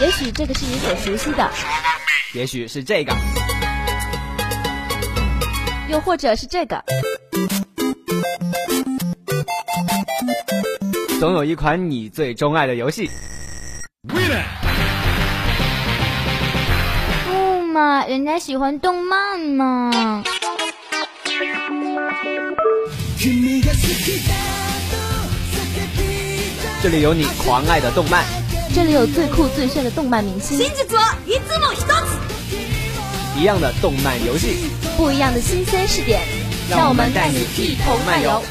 也许这个是你所熟悉的，也许是这个，又或者是这个。总有一款你最钟爱的游戏。不嘛，人家喜欢动漫嘛。这里有你狂爱的动漫，这里有最酷最炫的动漫明星，一样的动漫游戏，不一样的新鲜试点，让我们带你一同漫游。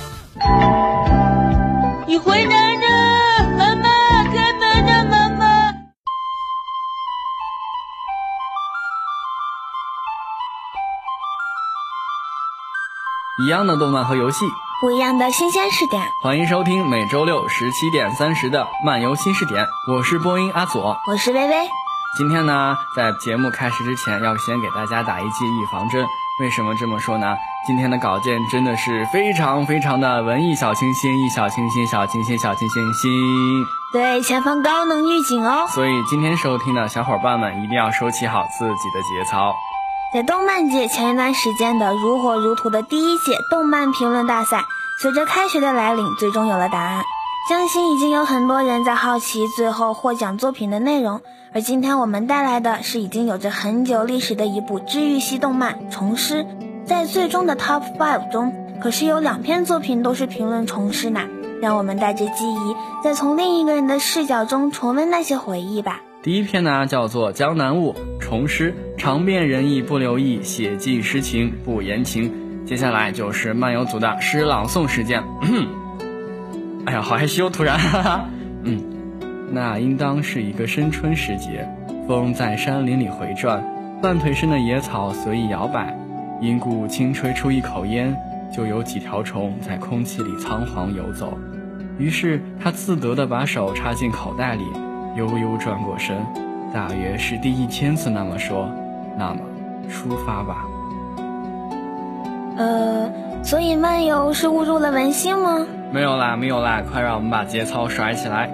你回来了，妈妈，开门了，妈妈。一样的动漫和游戏，不一样的新鲜视点。欢迎收听每周六十七点三十的漫游新视点，我是播音阿左，我是微微。今天呢，在节目开始之前，要先给大家打一剂预防针。为什么这么说呢？今天的稿件真的是非常非常的文艺小清新，一小清新，小清新，小清新新。对，前方高能预警哦！所以今天收听的小伙伴们一定要收起好自己的节操。在动漫界前一段时间的如火如荼的第一届动漫评论大赛，随着开学的来临，最终有了答案。相信已经有很多人在好奇最后获奖作品的内容。而今天我们带来的是已经有着很久历史的一部治愈系动漫《虫师》。在最终的 Top Five 中，可是有两篇作品都是评论虫师呢。让我们带着记忆，再从另一个人的视角中重温那些回忆吧。第一篇呢，叫做《江南雾》，虫师尝遍人意不留意，写尽诗情不言情。接下来就是漫游组的诗朗诵时间。哎呀，好害羞，突然，哈哈。嗯，那应当是一个深春时节，风在山林里回转，半腿深的野草随意摇摆。因故轻吹出一口烟，就有几条虫在空气里仓皇游走。于是他自得地把手插进口袋里，悠悠转过身，大约是第一千次那么说：“那么，出发吧。”呃，所以漫游是误入了文心吗？没有啦，没有啦，快让我们把节操甩起来。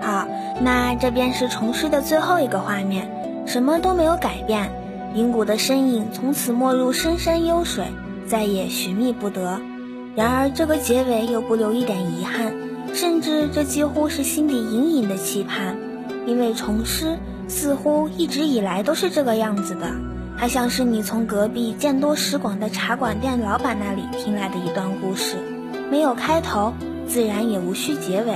好，那这便是虫师的最后一个画面，什么都没有改变。银谷的身影从此没入深山幽水，再也寻觅不得。然而这个结尾又不留一点遗憾，甚至这几乎是心底隐隐的期盼，因为虫师似乎一直以来都是这个样子的。它像是你从隔壁见多识广的茶馆店老板那里听来的一段故事，没有开头，自然也无需结尾；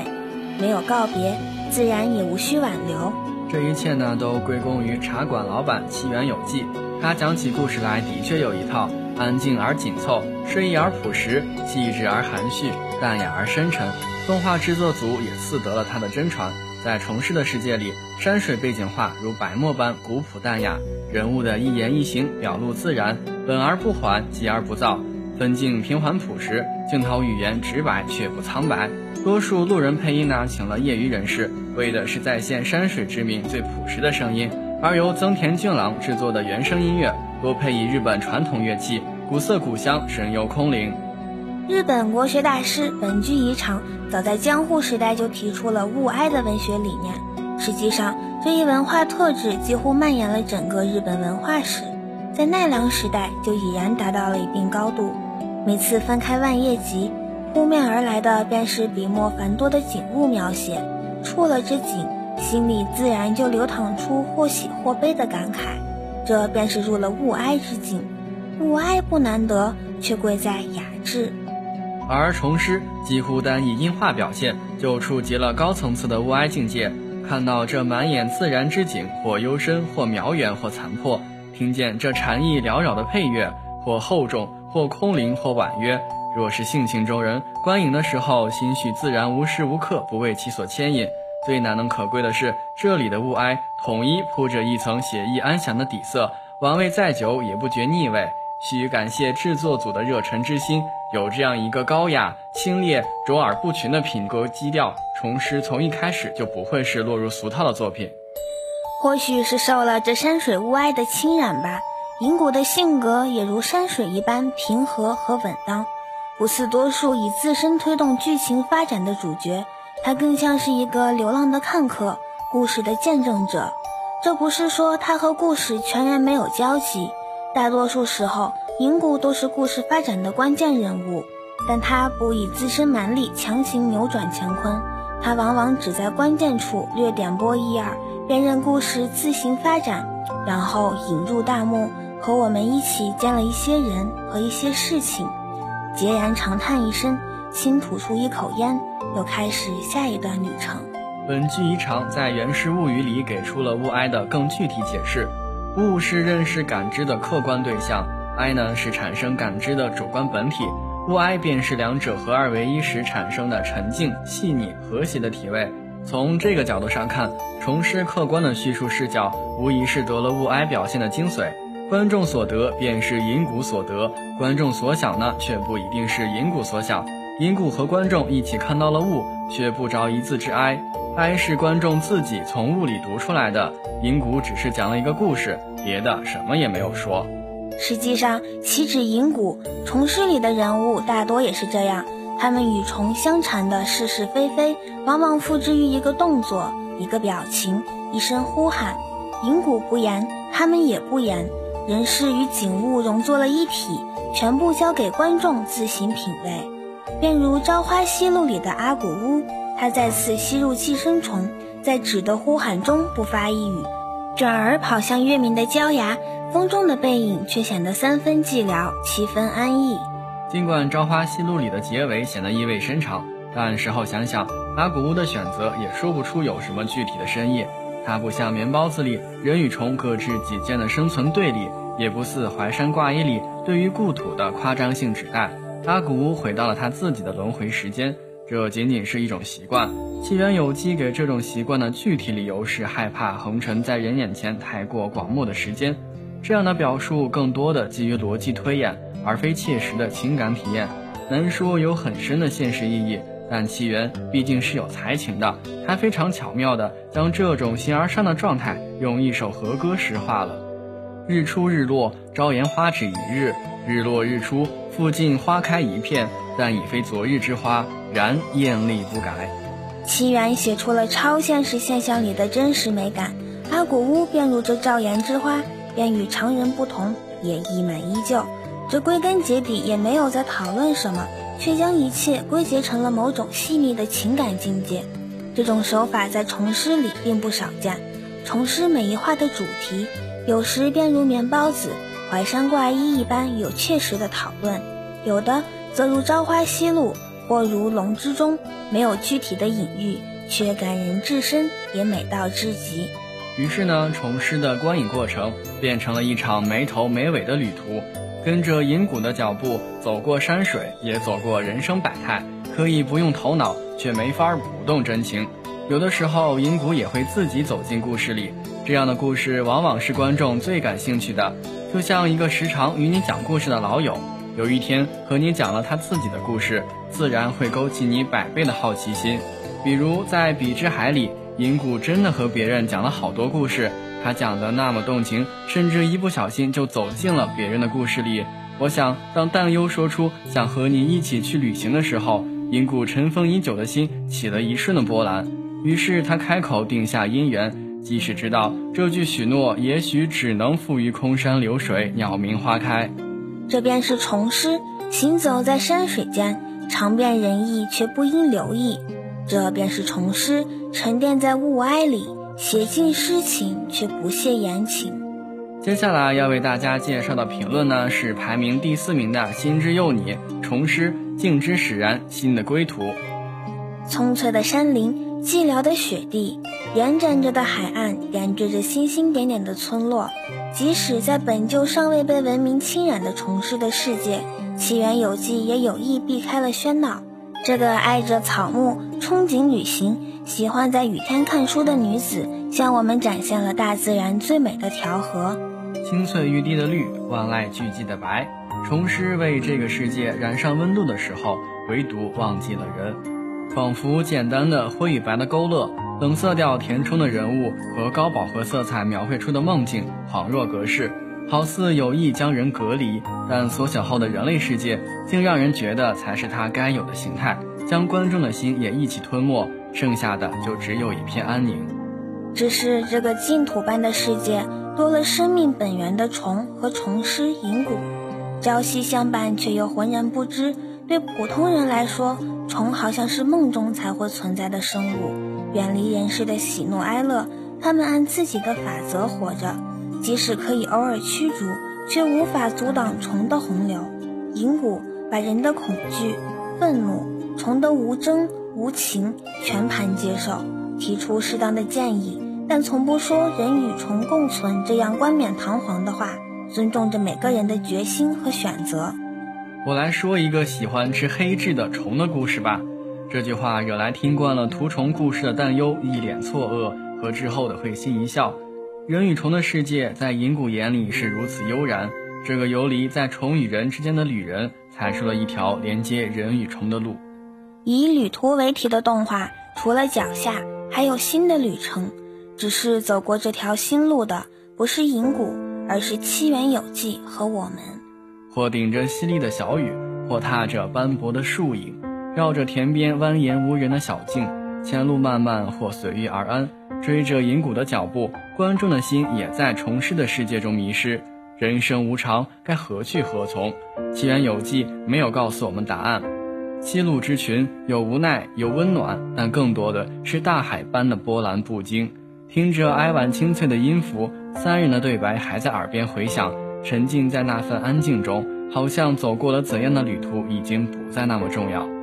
没有告别，自然也无需挽留。这一切呢，都归功于茶馆老板七原有记。他讲起故事来的确有一套，安静而紧凑，诗意而朴实，细致而含蓄，淡雅而深沉。动画制作组也赐得了他的真传，在虫师的世界里，山水背景画如白墨般古朴淡雅，人物的一言一行表露自然，稳而不缓，急而不躁，分镜平缓朴实，镜头语言直白却不苍白。多数路人配音呢，请了业余人士，为的是再现山水之名最朴实的声音。而由增田俊郎制作的原声音乐，多配以日本传统乐器，古色古香，神游空灵。日本国学大师本居宜长早在江户时代就提出了物哀的文学理念。实际上，这一文化特质几乎蔓延了整个日本文化史，在奈良时代就已然达到了一定高度。每次翻开万叶集。扑面而来的便是笔墨繁多的景物描写，触了这景，心里自然就流淌出或喜或悲的感慨，这便是入了物哀之境。物哀不难得，却贵在雅致。而虫师几乎单以音画表现，就触及了高层次的物哀境界。看到这满眼自然之景，或幽深，或渺远，或残破；听见这禅意缭绕的配乐，或厚重，或空灵，或婉约。若是性情中人，观影的时候心绪自然，无时无刻不为其所牵引。最难能可贵的是，这里的物哀统一铺着一层写意安详的底色，玩味再久也不觉腻味。须感谢制作组的热忱之心，有这样一个高雅、清冽、卓尔不群的品格基调，虫师从一开始就不会是落入俗套的作品。或许是受了这山水物哀的侵染吧，银谷的性格也如山水一般平和和稳当。不似多数以自身推动剧情发展的主角，他更像是一个流浪的看客，故事的见证者。这不是说他和故事全然没有交集，大多数时候，银谷都是故事发展的关键人物，但他不以自身蛮力强行扭转乾坤，他往往只在关键处略点拨一二，便任故事自行发展，然后引入大幕，和我们一起见了一些人和一些事情，孑然长叹一声，轻吐出一口烟，又开始下一段旅程。本剧一长在《源氏物语》里给出了物哀的更具体解释：物是认识感知的客观对象，哀呢是产生感知的主观本体，物哀便是两者合二为一时产生的沉静、细腻、和谐的体味。从这个角度上看，重师客观的叙述视角，无疑是得了物哀表现的精髓。观众所得便是银谷所得，观众所想呢，却不一定是银谷所想。银谷和观众一起看到了物，却不着一字之哀。哀是观众自己从雾里读出来的，银谷只是讲了一个故事，别的什么也没有说。实际上，岂止银谷，虫师里的人物大多也是这样，他们与虫相缠的是是非非，往往付之于一个动作、一个表情、一声呼喊。银谷不言，他们也不言，人事与景物融作了一体，全部交给观众自行品味。便如《朝花夕露》里的阿古屋。他再次吸入寄生虫，在纸的呼喊中不发一语，转而跑向月明的焦崖，风中的背影却显得三分寂寥，七分安逸。尽管《朝花夕露》里的结尾显得意味深长，但事后想想，阿古屋的选择也说不出有什么具体的深意。它不像《棉包子》里人与虫各执己见的生存对立，也不似《淮山挂衣》里对于故土的夸张性指代。阿古回到了他自己的轮回时间。这仅仅是一种习惯。纪元有机给这种习惯的具体理由是害怕红尘在人眼前太过广漠的时间。这样的表述更多的基于逻辑推演，而非切实的情感体验，难说有很深的现实意义。但纪元毕竟是有才情的，他非常巧妙地将这种形而上的状态用一首和歌实化了。日出日落，朝颜花只一日；日落日出，附近花开一片，但已非昨日之花。然艳丽不改，齐元写出了超现实现象里的真实美感。阿古屋便如这照颜之花，便与常人不同，也意满依旧。这归根结底也没有在讨论什么，却将一切归结成了某种细腻的情感境界。这种手法在虫诗里并不少见。虫诗每一画的主题，有时便如棉包子、淮山挂衣一般有切实的讨论，有的则如朝花夕露。或如龙之中，没有具体的隐喻，却感人至深，也美到至极。于是呢，重师的观影过程变成了一场没头没尾的旅途，跟着银谷的脚步走过山水，也走过人生百态，可以不用头脑，却没法不动真情。有的时候，银谷也会自己走进故事里，这样的故事往往是观众最感兴趣的，就像一个时常与你讲故事的老友。有一天和你讲了他自己的故事，自然会勾起你百倍的好奇心。比如在《彼之海》里，银谷真的和别人讲了好多故事，他讲的那么动情，甚至一不小心就走进了别人的故事里。我想，当淡优说出想和你一起去旅行的时候，银谷尘封已久的心起了一瞬的波澜。于是他开口定下姻缘，即使知道这句许诺也许只能付于空山流水、鸟鸣花开。这便是虫师行走在山水间，尝遍人意却不应留意；这便是虫师沉淀在雾霭里，写尽诗情却不屑言情。接下来要为大家介绍的评论呢，是排名第四名的《心之幼女》虫师静之使然新的归途。葱翠的山林，寂寥的雪地，延展着的海岸，点缀着星星点点的村落。即使在本就尚未被文明侵染的虫师的世界，起源有纪也有意避开了喧闹。这个爱着草木、憧憬旅行、喜欢在雨天看书的女子，向我们展现了大自然最美的调和：青翠欲滴的绿，万籁俱寂的白。虫师为这个世界染上温度的时候，唯独忘记了人，仿佛简单的灰与白的勾勒。冷色调填充的人物和高饱和色彩描绘出的梦境恍若隔世，好似有意将人隔离，但缩小后的人类世界竟让人觉得才是它该有的形态，将观众的心也一起吞没，剩下的就只有一片安宁。只是这个净土般的世界，多了生命本源的虫和虫师银谷，朝夕相伴却又浑然不知。对普通人来说，虫好像是梦中才会存在的生物，远离人世的喜怒哀乐。他们按自己的法则活着，即使可以偶尔驱逐，却无法阻挡虫的洪流。银谷把人的恐惧、愤怒、虫的无争无情全盘接受，提出适当的建议，但从不说人与虫共存这样冠冕堂皇的话，尊重着每个人的决心和选择。我来说一个喜欢吃黑痣的虫的故事吧。这句话惹来听惯了图虫故事的担忧一脸错愕和之后的会心一笑。人与虫的世界在银谷眼里是如此悠然。这个游离在虫与人之间的旅人，踩出了一条连接人与虫的路。以旅途为题的动画，除了脚下，还有新的旅程。只是走过这条新路的，不是银谷，而是七元有纪和我们。或顶着淅沥的小雨，或踏着斑驳的树影，绕着田边蜿蜒无人的小径，前路漫漫或随遇而安。追着银谷的脚步，观众的心也在重师的世界中迷失。人生无常，该何去何从？七元有记没有告诉我们答案。七路之群有无奈，有温暖，但更多的是大海般的波澜不惊。听着哀婉清脆的音符，三人的对白还在耳边回响。沉浸在那份安静中，好像走过了怎样的旅途，已经不再那么重要。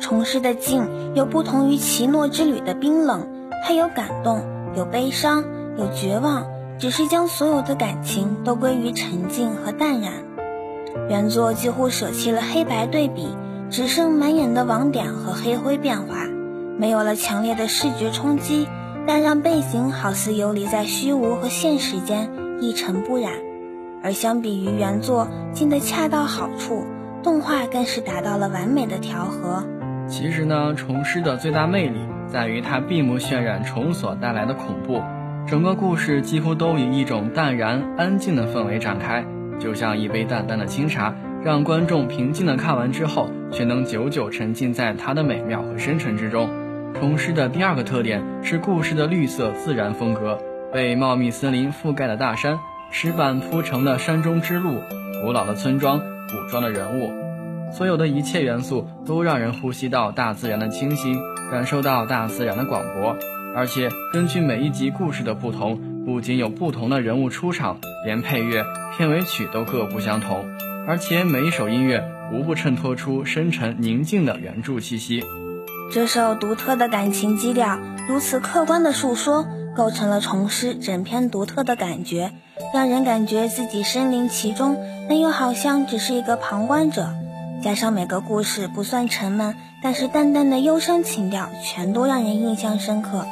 重师的静又不同于奇诺之旅的冰冷，它有感动，有悲伤，有绝望，只是将所有的感情都归于沉静和淡然。原作几乎舍弃了黑白对比，只剩满眼的网点和黑灰变化，没有了强烈的视觉冲击，但让背景好似游离在虚无和现实间，一尘不染。而相比于原作静得恰到好处，动画更是达到了完美的调和。其实呢，虫师的最大魅力在于它并不渲染虫所带来的恐怖，整个故事几乎都以一种淡然安静的氛围展开，就像一杯淡淡的清茶，让观众平静的看完之后，却能久久沉浸在它的美妙和深沉之中。虫师的第二个特点是故事的绿色自然风格，被茂密森林覆盖的大山。石板铺成的山中之路，古老的村庄，古装的人物，所有的一切元素都让人呼吸到大自然的清新，感受到大自然的广博。而且根据每一集故事的不同，不仅有不同的人物出场，连配乐、片尾曲都各不相同。而且每一首音乐无不衬托出深沉宁静的原著气息。这首独特的感情基调，如此客观的述说，构成了虫师整篇独特的感觉。让人感觉自己身临其中，但又好像只是一个旁观者。加上每个故事不算沉闷，但是淡淡的忧伤情调全都让人印象深刻。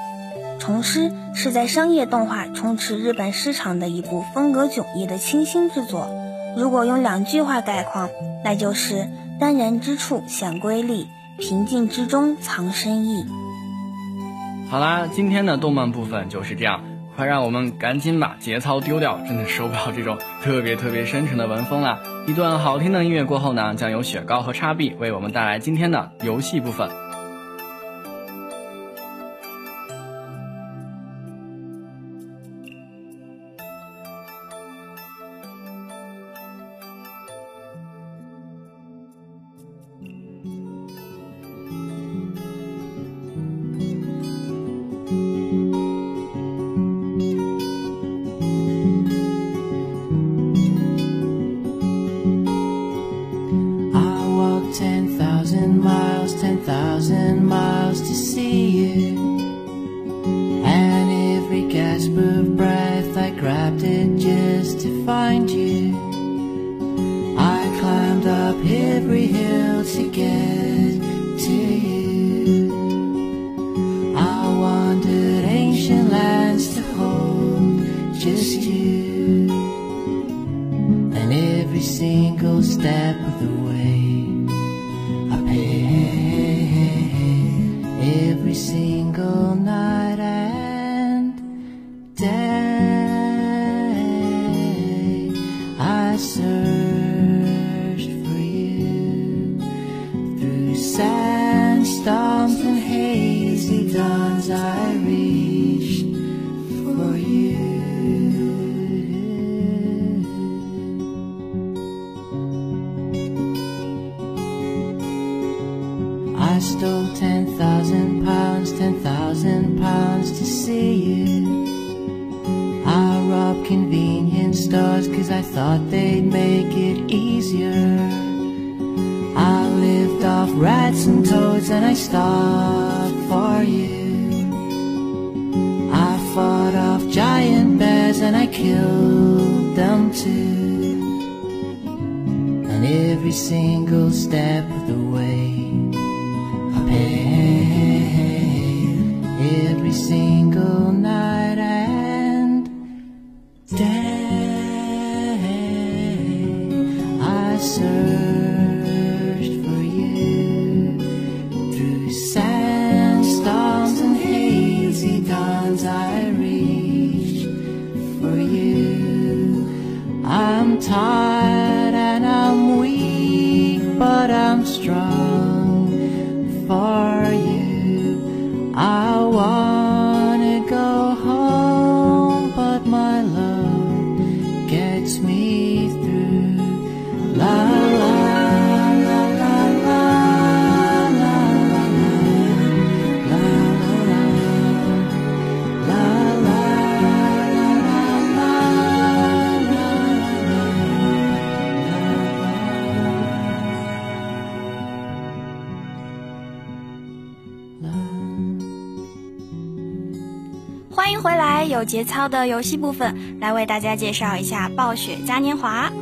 《虫师》是在商业动画充斥日本市场的一部风格迥异的清新之作。如果用两句话概况，那就是“淡然之处显瑰丽，平静之中藏深意”。好啦，今天的动漫部分就是这样。快让我们赶紧把节操丢掉！真的受不了这种特别特别深沉的文风了。一段好听的音乐过后呢，将由雪糕和叉臂为我们带来今天的游戏部分。of breath I grabbed it just to find you. I climbed up every hill to get to you. I wandered ancient lands to hold just you. And every single step paid ten thousand pounds, ten thousand pounds to see you. I robbed convenience stores cause I thought they'd make it easier. I lived off rats and toads and I starved for you. I fought off giant bears and I killed them too. And every single step single night and day. I searched 欢迎回来，有节操的游戏部分，来为大家介绍一下暴雪嘉年华。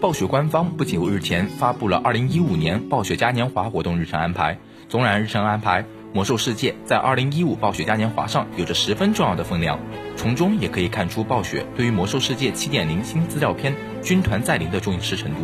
暴雪官方不久日前发布了2015年暴雪嘉年华活动日程安排。纵览日程安排，魔兽世界在2015暴雪嘉年华上有着十分重要的分量，从中也可以看出暴雪对于魔兽世界7.0新资料片《军团再临》的重视程度。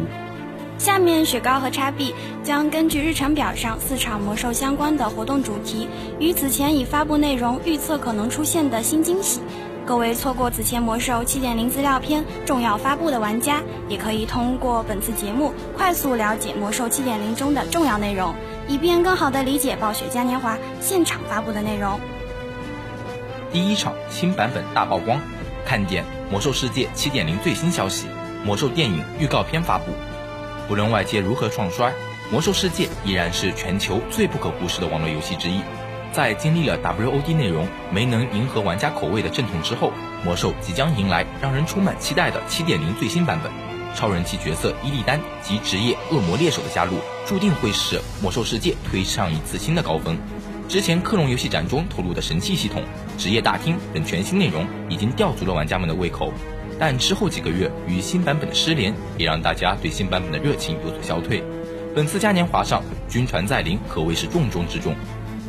下面雪糕和叉 B 将根据日程表上四场魔兽相关的活动主题，与此前已发布内容预测可能出现的新惊喜。各位错过此前魔兽7.0资料片重要发布的玩家，也可以通过本次节目快速了解魔兽7.0中的重要内容，以便更好地理解暴雪嘉年华现场发布的内容。第一场新版本大曝光，看点魔兽世界7.0最新消息，魔兽电影预告片发布。不论外界如何创衰，魔兽世界依然是全球最不可忽视的网络游戏之一。在经历了 WOD 内容没能迎合玩家口味的阵痛之后，魔兽即将迎来让人充满期待的7.0最新版本。超人气角色伊利丹及职业恶魔猎手的加入，注定会使魔兽世界推上一次新的高峰。之前克隆游戏展中透露的神器系统、职业大厅等全新内容，已经吊足了玩家们的胃口。但之后几个月与新版本的失联，也让大家对新版本的热情有所消退。本次嘉年华上，军团再临可谓是重中之重，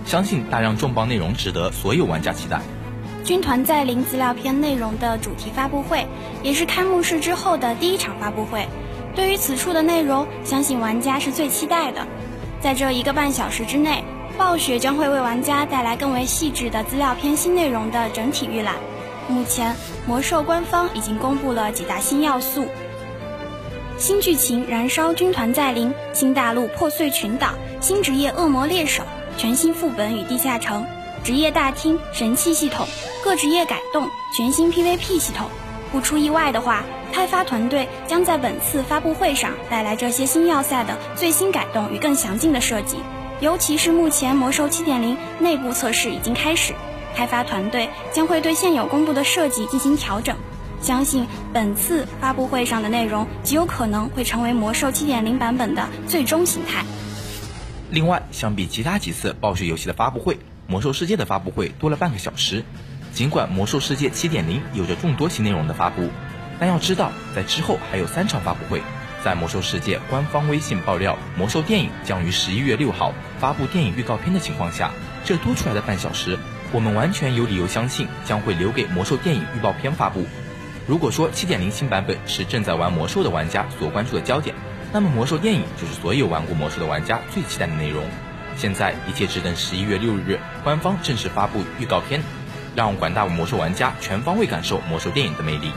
相信大量重磅内容值得所有玩家期待。军团再临资料片内容的主题发布会，也是开幕式之后的第一场发布会。对于此处的内容，相信玩家是最期待的。在这一个半小时之内，暴雪将会为玩家带来更为细致的资料片新内容的整体预览。目前，魔兽官方已经公布了几大新要素：新剧情燃烧军团再临，新大陆破碎群岛，新职业恶魔猎手，全新副本与地下城，职业大厅，神器系统，各职业改动，全新 PVP 系统。不出意外的话，开发团队将在本次发布会上带来这些新要塞的最新改动与更详尽的设计。尤其是目前魔兽7.0内部测试已经开始，开发团队将会对现有公布的设计进行调整。相信本次发布会上的内容极有可能会成为魔兽7.0版本的最终形态。另外，相比其他几次暴雪游戏的发布会，魔兽世界的发布会多了半个小时。尽管魔兽世界7.0有着众多新内容的发布，但要知道，在之后还有三场发布会。在魔兽世界官方微信爆料魔兽电影将于十一月六号发布电影预告片的情况下，这多出来的半小时，我们完全有理由相信将会留给魔兽电影预告片发布。如果说7.0新版本是正在玩魔兽的玩家所关注的焦点，那么魔兽电影就是所有玩过魔兽的玩家最期待的内容。现在一切只等十一月六日官方正式发布预告片，让广大魔兽玩家全方位感受魔兽电影的魅力。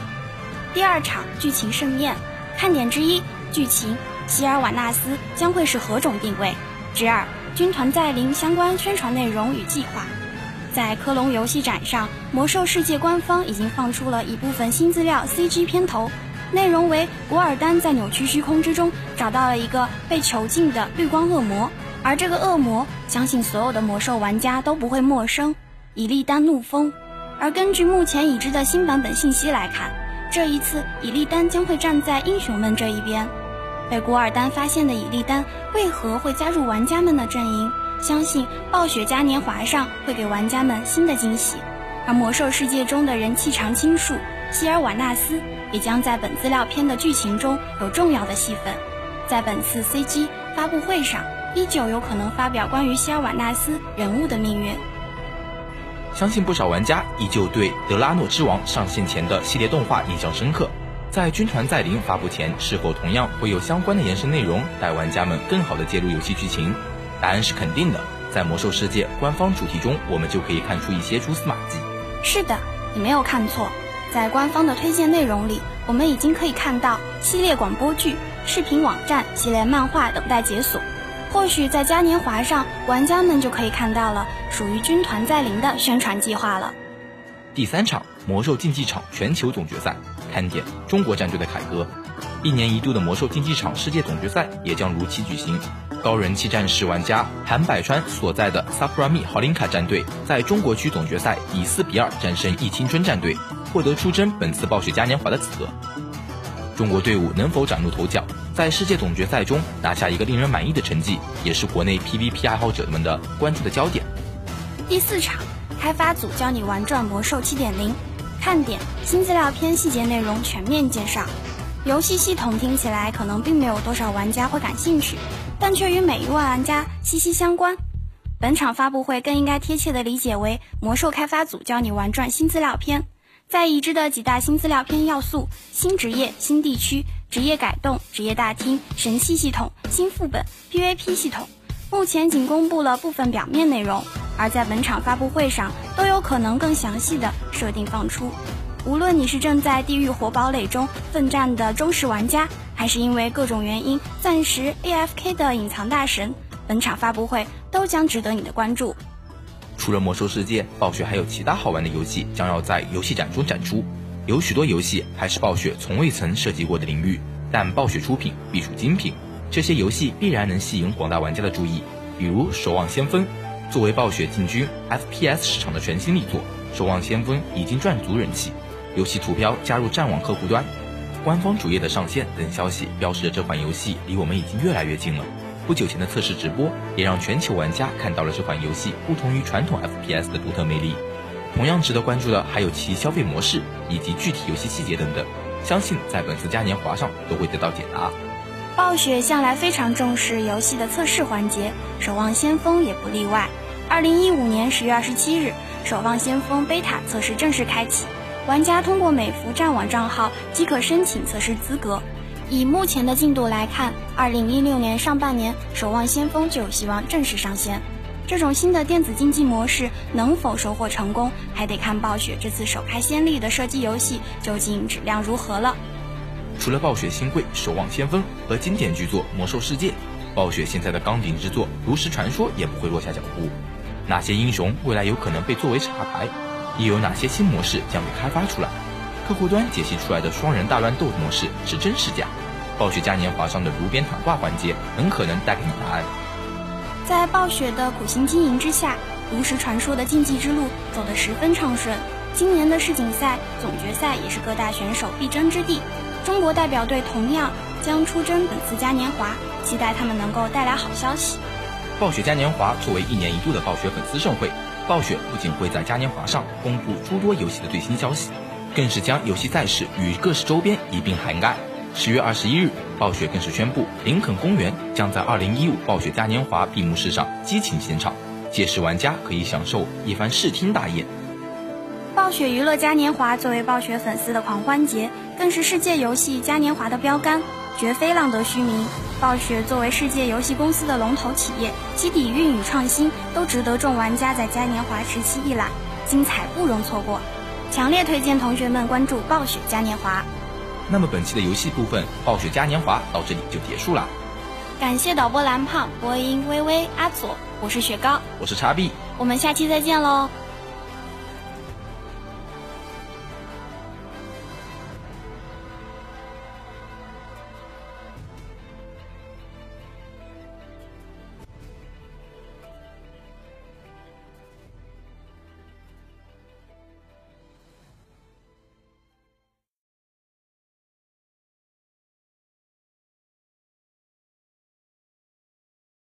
第二场剧情盛宴，看点之一，剧情希尔瓦纳斯将会是何种定位？之二，军团再临相关宣传内容与计划。在科隆游戏展上，魔兽世界官方已经放出了一部分新资料 CG 片头，内容为古尔丹在扭曲虚空之中找到了一个被囚禁的绿光恶魔，而这个恶魔，相信所有的魔兽玩家都不会陌生——伊利丹怒风。而根据目前已知的新版本信息来看，这一次伊利丹将会站在英雄们这一边。被古尔丹发现的伊利丹为何会加入玩家们的阵营？相信暴雪嘉年华上会给玩家们新的惊喜。而魔兽世界中的人气常青树希尔瓦纳斯也将在本资料片的剧情中有重要的戏份。在本次 CG 发布会上，依旧有可能发表关于希尔瓦纳斯人物的命运。相信不少玩家依旧对《德拉诺之王》上线前的系列动画印象深刻。在《军团再临》发布前，是否同样会有相关的延伸内容，带玩家们更好的介入游戏剧情？答案是肯定的。在《魔兽世界》官方主题中，我们就可以看出一些蛛丝马迹。是的，你没有看错，在官方的推荐内容里，我们已经可以看到系列广播剧、视频网站、系列漫画等待解锁。或许在嘉年华上，玩家们就可以看到了属于军团在临的宣传计划了。第三场魔兽竞技场全球总决赛，看点中国战队的凯歌。一年一度的魔兽竞技场世界总决赛也将如期举行。高人气战士玩家韩百川所在的 Suprami 豪林卡战队，在中国区总决赛以四比二战胜易青春战队，获得出征本次暴雪嘉年华的资格。中国队伍能否崭露头角，在世界总决赛中拿下一个令人满意的成绩，也是国内 PVP 爱好者们的关注的焦点。第四场，开发组教你玩转魔兽7.0，看点新资料片细节内容全面介绍。游戏系统听起来可能并没有多少玩家会感兴趣，但却与每一位玩家息息相关。本场发布会更应该贴切的理解为魔兽开发组教你玩转新资料片。在已知的几大新资料片要素：新职业、新地区、职业改动、职业大厅、神器系统、新副本、PVP 系统，目前仅公布了部分表面内容，而在本场发布会上都有可能更详细的设定放出。无论你是正在地狱火堡垒中奋战的忠实玩家，还是因为各种原因暂时 AFK 的隐藏大神，本场发布会都将值得你的关注。除了魔兽世界，暴雪还有其他好玩的游戏将要在游戏展中展出。有许多游戏还是暴雪从未曾涉及过的领域，但暴雪出品必属精品。这些游戏必然能吸引广大玩家的注意。比如《守望先锋》，作为暴雪进军 FPS 市场的全新力作，《守望先锋》已经赚足人气。游戏图标加入战网客户端、官方主页的上线等消息，标示着这款游戏离我们已经越来越近了。不久前的测试直播也让全球玩家看到了这款游戏不同于传统 FPS 的独特魅力。同样值得关注的还有其消费模式以及具体游戏细节等等，相信在本次嘉年华上都会得到解答。暴雪向来非常重视游戏的测试环节，《守望先锋》也不例外。二零一五年十月二十七日，《守望先锋》贝塔测试正式开启，玩家通过美服战网账号即可申请测试资格。以目前的进度来看，二零一六年上半年，《守望先锋》就有希望正式上线。这种新的电子竞技模式能否收获成功，还得看暴雪这次首开先例的射击游戏究竟质量如何了。除了暴雪新贵《守望先锋》和经典巨作《魔兽世界》，暴雪现在的钢顶之作《炉石传说》也不会落下脚步。哪些英雄未来有可能被作为插牌？又有哪些新模式将被开发出来？客户端解析出来的双人大乱斗模式是真是假？暴雪嘉年华上的炉边谈话环节很可能带给你答案。在暴雪的苦心经营之下，炉石传说的竞技之路走得十分畅顺。今年的世锦赛总决赛也是各大选手必争之地。中国代表队同样将出征本次嘉年华，期待他们能够带来好消息。暴雪嘉年华作为一年一度的暴雪粉丝盛会，暴雪不仅会在嘉年华上公布诸多游戏的最新消息。更是将游戏赛事与各式周边一并涵盖。十月二十一日，暴雪更是宣布，林肯公园将在二零一五暴雪嘉年华闭幕式上激情献唱，届时玩家可以享受一番视听大宴。暴雪娱乐嘉年华作为暴雪粉丝的狂欢节，更是世界游戏嘉年华的标杆，绝非浪得虚名。暴雪作为世界游戏公司的龙头企业，其底蕴与创新都值得众玩家在嘉年华时期一览，精彩不容错过。强烈推荐同学们关注暴雪嘉年华。那么本期的游戏部分，暴雪嘉年华到这里就结束了。感谢导播蓝胖、播音微微、阿左，我是雪糕，我是叉 B，我们下期再见喽。